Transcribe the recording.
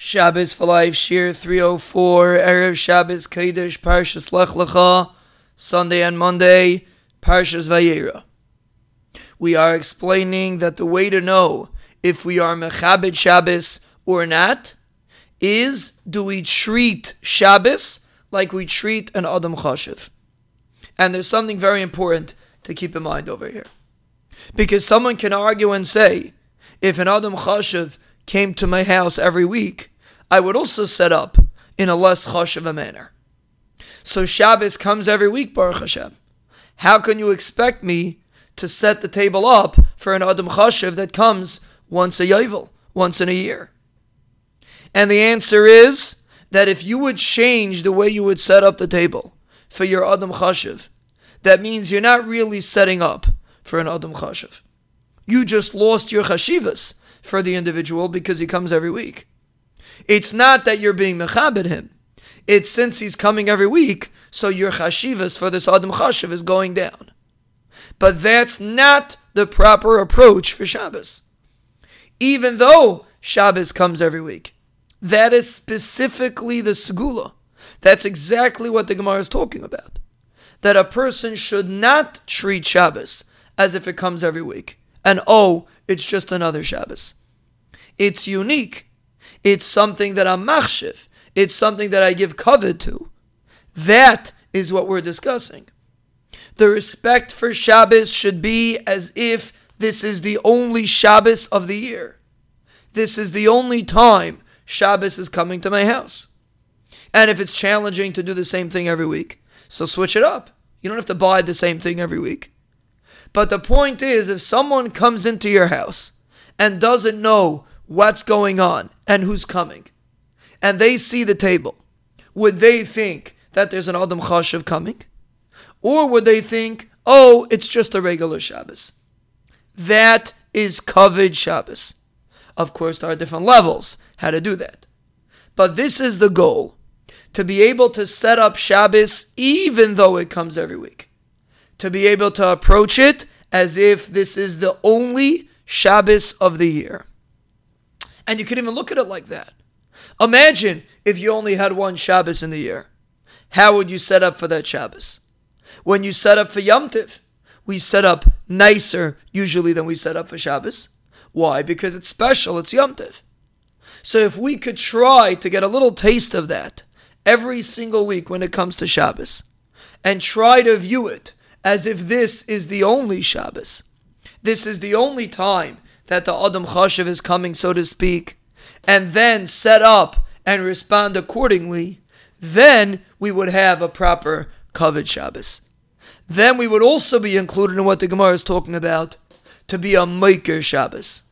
Shabbos for Life, Shiur 304, Erev Shabbos, Kodesh, Parshas Lech Lecha, Sunday and Monday, Parshas Vayera. We are explaining that the way to know if we are Mechabed Shabbos or not is do we treat Shabbos like we treat an Adam Chashiv? And there's something very important to keep in mind over here. Because someone can argue and say, if an Adam Chashiv came to my house every week, I would also set up in a less hush of a manner. So Shabbos comes every week, Baruch Hashem. How can you expect me to set the table up for an Adam Chashiv that comes once a yovel, once in a year? And the answer is that if you would change the way you would set up the table for your Adam Chashiv, that means you're not really setting up for an Adam Chashiv. You just lost your chashivas for the individual because he comes every week. It's not that you're being mechabed him. It's since he's coming every week, so your chashivas for this Adam Chashiv is going down. But that's not the proper approach for Shabbos. Even though Shabbos comes every week, that is specifically the segula. That's exactly what the Gemara is talking about. That a person should not treat Shabbos as if it comes every week. And oh, it's just another Shabbos. It's unique. It's something that I'm machshiv. It's something that I give kavod to. That is what we're discussing. The respect for Shabbos should be as if this is the only Shabbos of the year. This is the only time Shabbos is coming to my house. And if it's challenging to do the same thing every week, so switch it up. You don't have to buy the same thing every week. But the point is, if someone comes into your house and doesn't know what's going on and who's coming, and they see the table, would they think that there's an Adam Chashiv coming? Or would they think, oh, it's just a regular Shabbos? That is kavod Shabbos. Of course, there are different levels how to do that. But this is the goal to be able to set up Shabbos even though it comes every week. To be able to approach it as if this is the only Shabbos of the year. And you can even look at it like that. Imagine if you only had one Shabbos in the year. How would you set up for that Shabbos? When you set up for Yom Tiv, we set up nicer usually than we set up for Shabbos. Why? Because it's special, it's Yom Tiv. So if we could try to get a little taste of that every single week when it comes to Shabbos, and try to view it as if this is the only Shabbos, this is the only time that the Adam Chashiv is coming, so to speak, and then set up and respond accordingly, then we would have a proper kavod Shabbos. Then we would also be included in what the Gemara is talking about to be a Maker Shabbos.